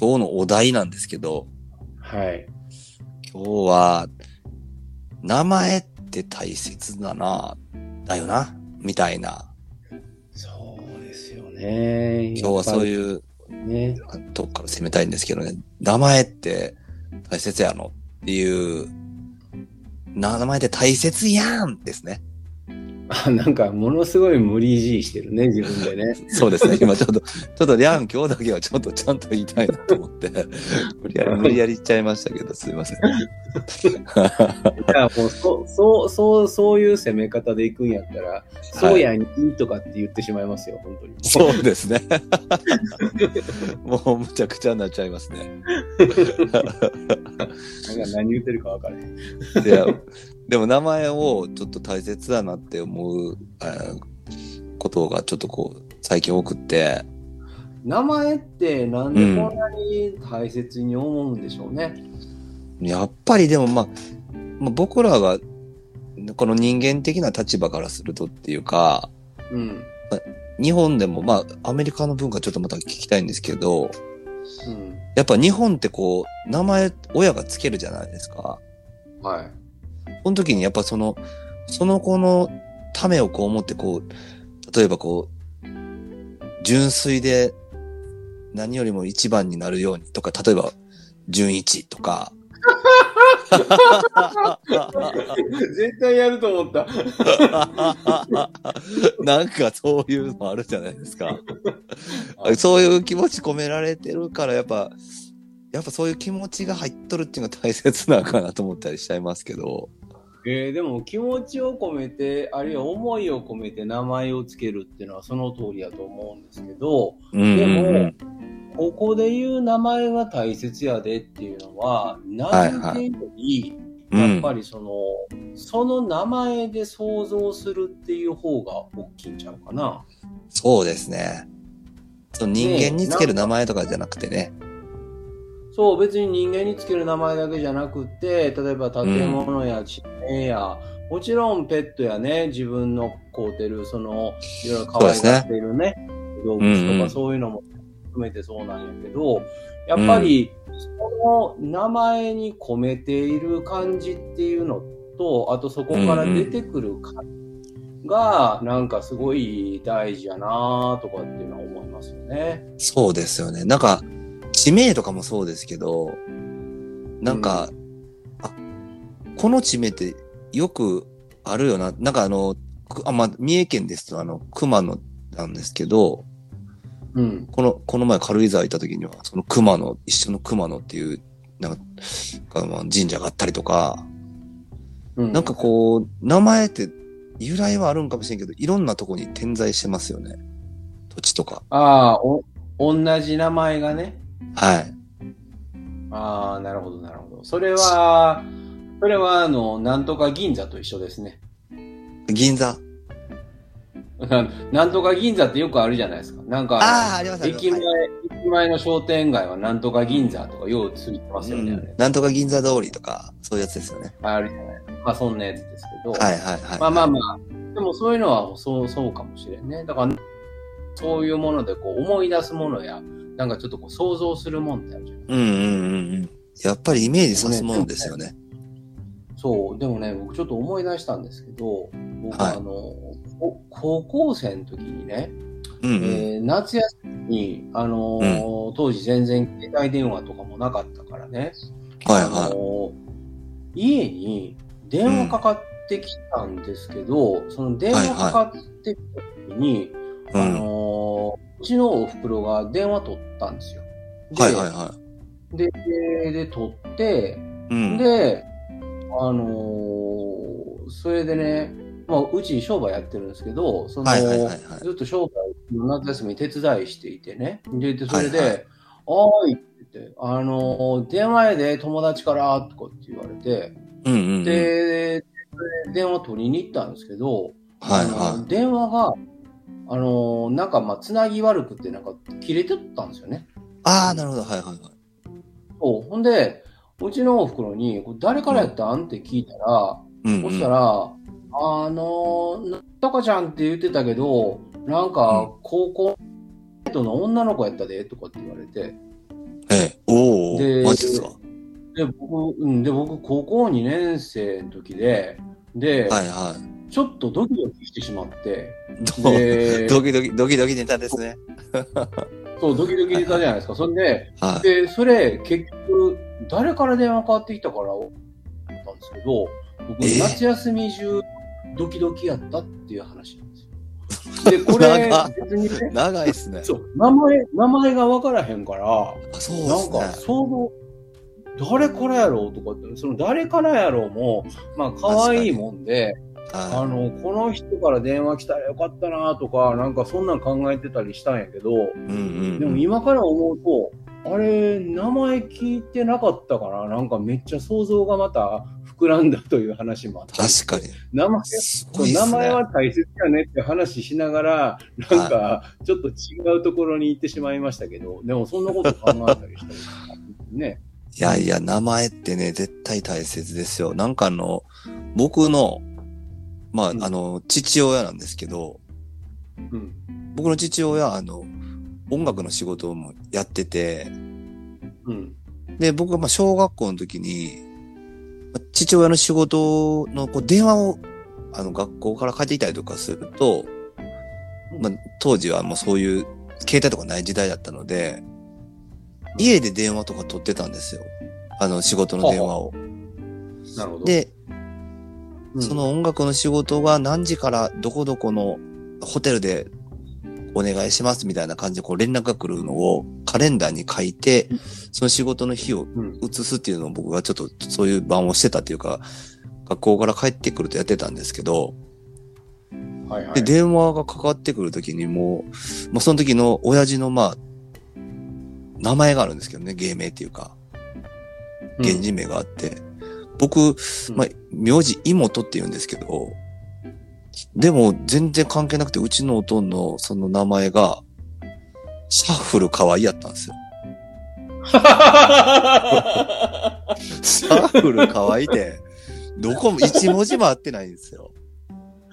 今日のお題なんですけど、はい。今日は、名前って大切だな、だよな、みたいな。そうですよね。今日はそうう。いうね。とこから攻めたいんですけどね、名前って大切やのっていう、名前って大切やんですね。あ、なんか、ものすごい無理強いしてるね、自分でね。そうですね。今ちょっと、ちょっとリャン今日だけはちょっとちゃんと言いたいなと思って、無理やり、無理やり言っちゃいましたけど、すいません。いや、もう、そそう、そう、そういう攻め方でいくんやったら、そうやん、いいとかって言ってしまいますよ、本当に。そうですね。もうむちゃくちゃになっちゃいますね。なんか何言ってるか分からへん。いや、でも名前をちょっと大切だなって思う、あーことがちょっとこう、最近多くって、名前ってなんでこんなに大切に思うんでしょうね。やっぱりでもまあ、まあ、僕らが、この人間的な立場からするとっていうか、うん。日本でもまあ、アメリカの文化ちょっとまた聞きたいんですけど、うん。やっぱ日本ってこう、名前親がつけるじゃないですか。はい。その時にやっぱその、その子のためをこう思ってこう、例えばこう、純粋で何よりも一番になるようにとか、例えば、純一とか。絶対やると思った。なんかそういうのあるじゃないですか。そういう気持ち込められてるから、やっぱ、やっぱそういう気持ちが入っとるっていうのが大切なのかなと思ったりしちゃいますけど。えー、でも気持ちを込めて、あるいは思いを込めて名前をつけるっていうのはその通りだと思うんですけど、うんでもうんうん、ここで言う名前が大切やでっていうのは、名付けより、うんやっぱりその、その名前で想像するっていう方が大きいんちゃうかな。そうですね。その人間につける名前とかじゃなくてね。そう、別に人間につける名前だけじゃなくて、例えば建物や地名や、もちろんペットやね、自分の飼うてる、その、いろいろ可愛がっているね、動うんうん物とかそういうのも含めてそうなんやけど、やっぱり、その名前に込めている感じっていうのと、あとそこから出てくる感じが、なんかすごい大事やなとかっていうのは思いますよね。そうですよね。なんか、地名とかもそうですけど、なんか、あ、この地名ってよくあるよな。なんかあの、くあ、まあ、三重県ですとあの、熊野なんですけど、うん。この、この前軽井沢行った時には、その熊野、一緒の熊野っていう、なんか、あまあ神社があったりとか、うん、なんかこう、名前って由来はあるんかもしれんけど、いろんなとこに点在してますよね。土地とか。ああ、お、同じ名前がね。はい。ああ、なるほど、なるほど。それは、それは、あの、なんとか銀座と一緒ですね。銀座？ななんとか銀座ってよくあるじゃないですか。なんか、ああ、ありますあります駅前、駅前の商店街はなんとか銀座とかようついてますよね。あれなんとか銀座通りとか、そういうやつですよね。あるじゃないまあ、そんなやつですけど。はいはいはい。まあまあまあ、でもそういうのはそう、そうかもしれんね。だから、そういうものでこう思い出すものや、なんかちょっとこう想像するもんってあるじゃないうんうんうんうん。やっぱりイメージさすものですよね。そう、でもね、僕ちょっと思い出したんですけど、僕、はいあの、こ高校生の時にね、うんうん。えー夏休みに、あのー当時全然携帯電話とかもなかったからね、あはいはのー家に電話かかってきたんですけど、その電話かかってきた時に、い。うあん。のーうちのお袋が電話取ったんですよ。ではいはいはで、で、で取って、い。うん。で、あのーそれでね、まあ、うち商売やってるんですけど、その、はいはいはいはいずっと商売の夏休み手伝いしていてね。で、でそれで、はいはいおーいって言って、あのー電話やで友達から、とかって言われて、うんうんうん。で、電話取りに行ったんですけど、はいは電話が、あのーなんかまあ、つなぎ悪くて、なんか切れてったんですよね。い。ああ、なるほど。はいはいはい。そう。ほんで、うちのお袋に、これ誰からやったん？って聞いたら、うんうん。そしたら、あのー、なんとかちゃんって言ってたけど、なんか、高校の女の子やったで、とかって言われて、ええ。おおでマジですか？で、僕、うん、で、僕、高校2年生の時で、で、はいはちょっとドキドキしてしまって、ドキドキ、ドキドキネタですね。そう、ドキドキ出たじゃないですか。そんで、はい。で、それ、結局、誰から電話かかってきたから、思ったんですけど、僕、えー夏休み中、ドキドキやったっていう話なんですよ。で、これ長、別にね、長いっすね。そう、名前、名前が分からへんから、あそうでなんか、すね。その、誰からやろうとかって、その誰からやろうも、まあ、可愛いもんで、あはの、この人から電話来たらよかったなとか、なんかそんなん考えてたりしたんやけど、い。うんうん。でも今から思うと、あれ、名前聞いてなかったから、なんかめっちゃ想像がまた膨らんだという話もあった。確かに。名前、ね。名前は大切やねって話しながら、なんか、ちょっと違うところに行ってしまいましたけど、でもそんなこと考えたりしたりね。いやいや、名前ってね、絶対大切ですよ。なんかあの、僕の、まあ、うんあの、父親なんですけど、うん。僕の父親は、あの、音楽の仕事もやってて、うん。で、僕がまあ小学校の時に、まあ父親の仕事のこう電話を、あの、学校から帰ってきたりとかすると、まあ、当時はもうそういう携帯とかない時代だったので、家で電話とか取ってたんですよ。あの、仕事の電話を。なるほど。で、うん、その音楽の仕事が何時からどこどこのホテルでお願いしますみたいな感じでこう連絡が来るのをカレンダーに書いて、その仕事の日をうん、移すっていうのを僕がちょっとそういう番をしてたっていうか、学校から帰ってくるとやってたんですけど、はいはい。で、電話がかかってくるときにもう、もうその時の親父のまあ、名前があるんですけどね、芸名っていうか、うん。現人名があって、僕、まあ、名字妹って言うんですけど、でも全然関係なくて、うちのおとんのその名前が、シャッフル可愛いやったんですよ。シャッフル可愛いって、どこも一文字も合ってないんですよ。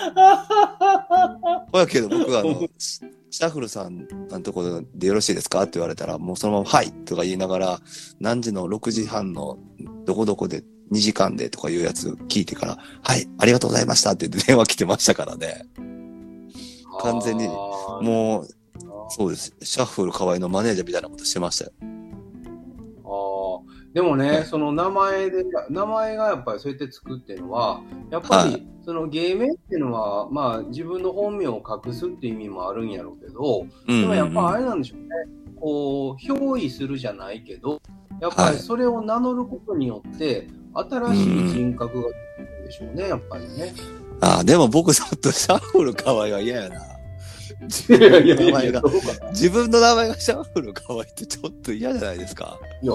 ほやけど僕はあの、シシャッフルさんのところでよろしいですかって言われたら、もうそのままはいとか言いながら、何時の6時半のどこどこで2時間でとかいうやつ聞いてから、はい、ありがとうございましたって電話来てましたからね。完全にもう、そうです。シャッフル河合のマネージャーみたいなことしてましたよ。あーでもね、その名前で、名前がやっぱりそうやってつくっていうのは、やっぱはり、その芸名っていうのは、まあ自分の本名を隠すっていう意味もあるんやろうけど、うんでもやっぱあうんれなんでしょうね。こう、憑依するじゃないけど、やっぱりそれを名乗ることによって、新しい人格が出てくるんでしょうね、やっぱりね。ああ、でも僕ちょっとシャッフル河合は嫌やな。自分の名前がど、うかな。自分の名前がシャッフル河合ってちょっと嫌じゃないですか。いや、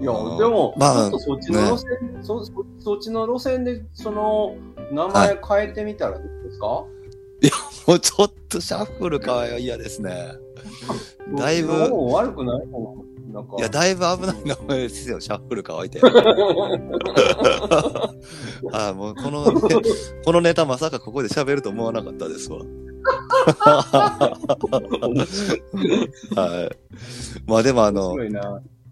いやうん、でも、まあちょっとそっちの路線、そそそっちの路線で、その、名前変えてみたらどうですか、もうちょっとシャッフル河合は嫌ですね。だいぶも悪くないかな？なんか。いや、だいぶ危ない名前ですよ、シャッフル河合って。ああ、もうこの、ね、このネタまさかここで喋ると思わなかったですわ。はい。まあでもあの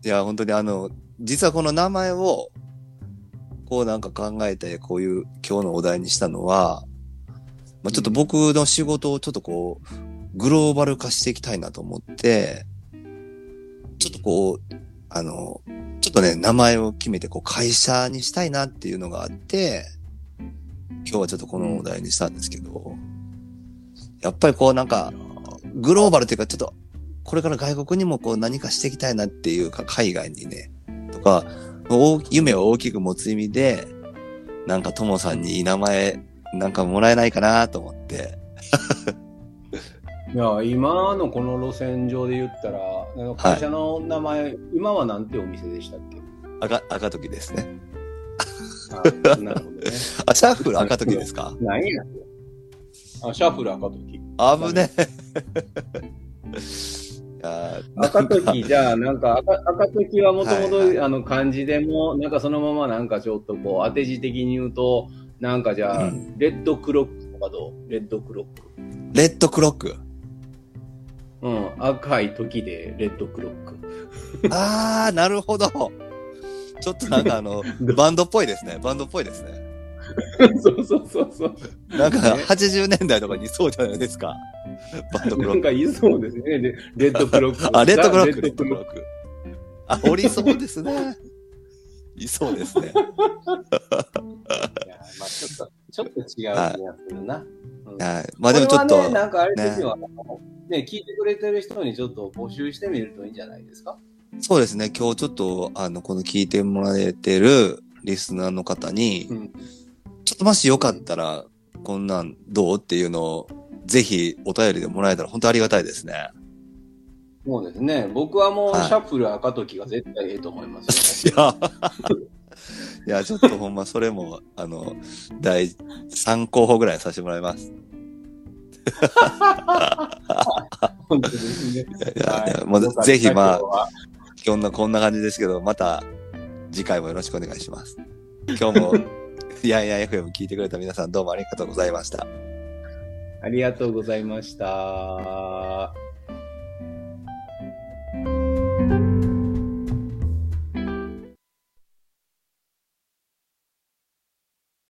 いや、本当にあの、実はこの名前を、こうなんか考えて、こういう今日のお題にしたのは、まあちょっと僕の仕事をちょっとこう、グローバル化していきたいなと思って、ちょっとこう、あの、ちょっとね、名前を決めて、こう、会社にしたいなっていうのがあって、今日はちょっとこのお題にしたんですけど、やっぱりこうなんか、グローバルっていうか、ちょっと、これから外国にもこう何かしていきたいなっていうか、海外にね、とか、大夢を大きく持つ意味で、なんかともさんにいい名前、なんかもらえないかなと思って。いや、今のこの路線上で言ったら、あの会社の名前、今はなんてお店でしたっけ？赤、赤時ですね。あなるほどね。あ、シャッフル赤時ですか？何やあ、シャッフル赤時。危ねえ。赤時、じゃあ、なんか赤、赤時はもともと、あの、漢字でも、なんかそのままなんかちょっとこう、当て字的に言うと、なんかじゃあ、うんレッドクロックとかどう？レッドクロック。レッドクロック？うん、赤い時でレッドクロック。あー、なるほど。ちょっとなんかあの、バンドっぽいですね。バンドっぽいですね。そうそうそうそう。なんかね80年代とかにそうじゃないですか。バンドクロック。なんかいそうですね。レレッドクロック。あ、レッドクロック、レレッドクロック。あ、おりそうですね。いそうですね。ク。いや、まあちょっと、ちょっと違う気がするな。うんはい。まあでもちょっと、ね、なんかあれですよ、ね、聞いてくれてる人にちょっと募集してみるといいんじゃないですか？そうですね。今日ちょっと、あの、この聞いてもらえてるリスナーの方に、うん。ちょっともしよかったら、こんなんどう？っていうのを、ぜひお便りでもらえたら本当ありがたいですね。そうですね。僕はもう、はいシャッフル赤時が絶対ええと思いますよ。いや、いや、ちょっとほんまそれも、あの、第3候補ぐらいさせてもらいます。本当ですね。いやもうぜひまあ今日のこんな感じですけど、また次回もよろしくお願いします。今日も、やんやん FM 聞いてくれた皆さんどうもありがとうございました。ありがとうございました。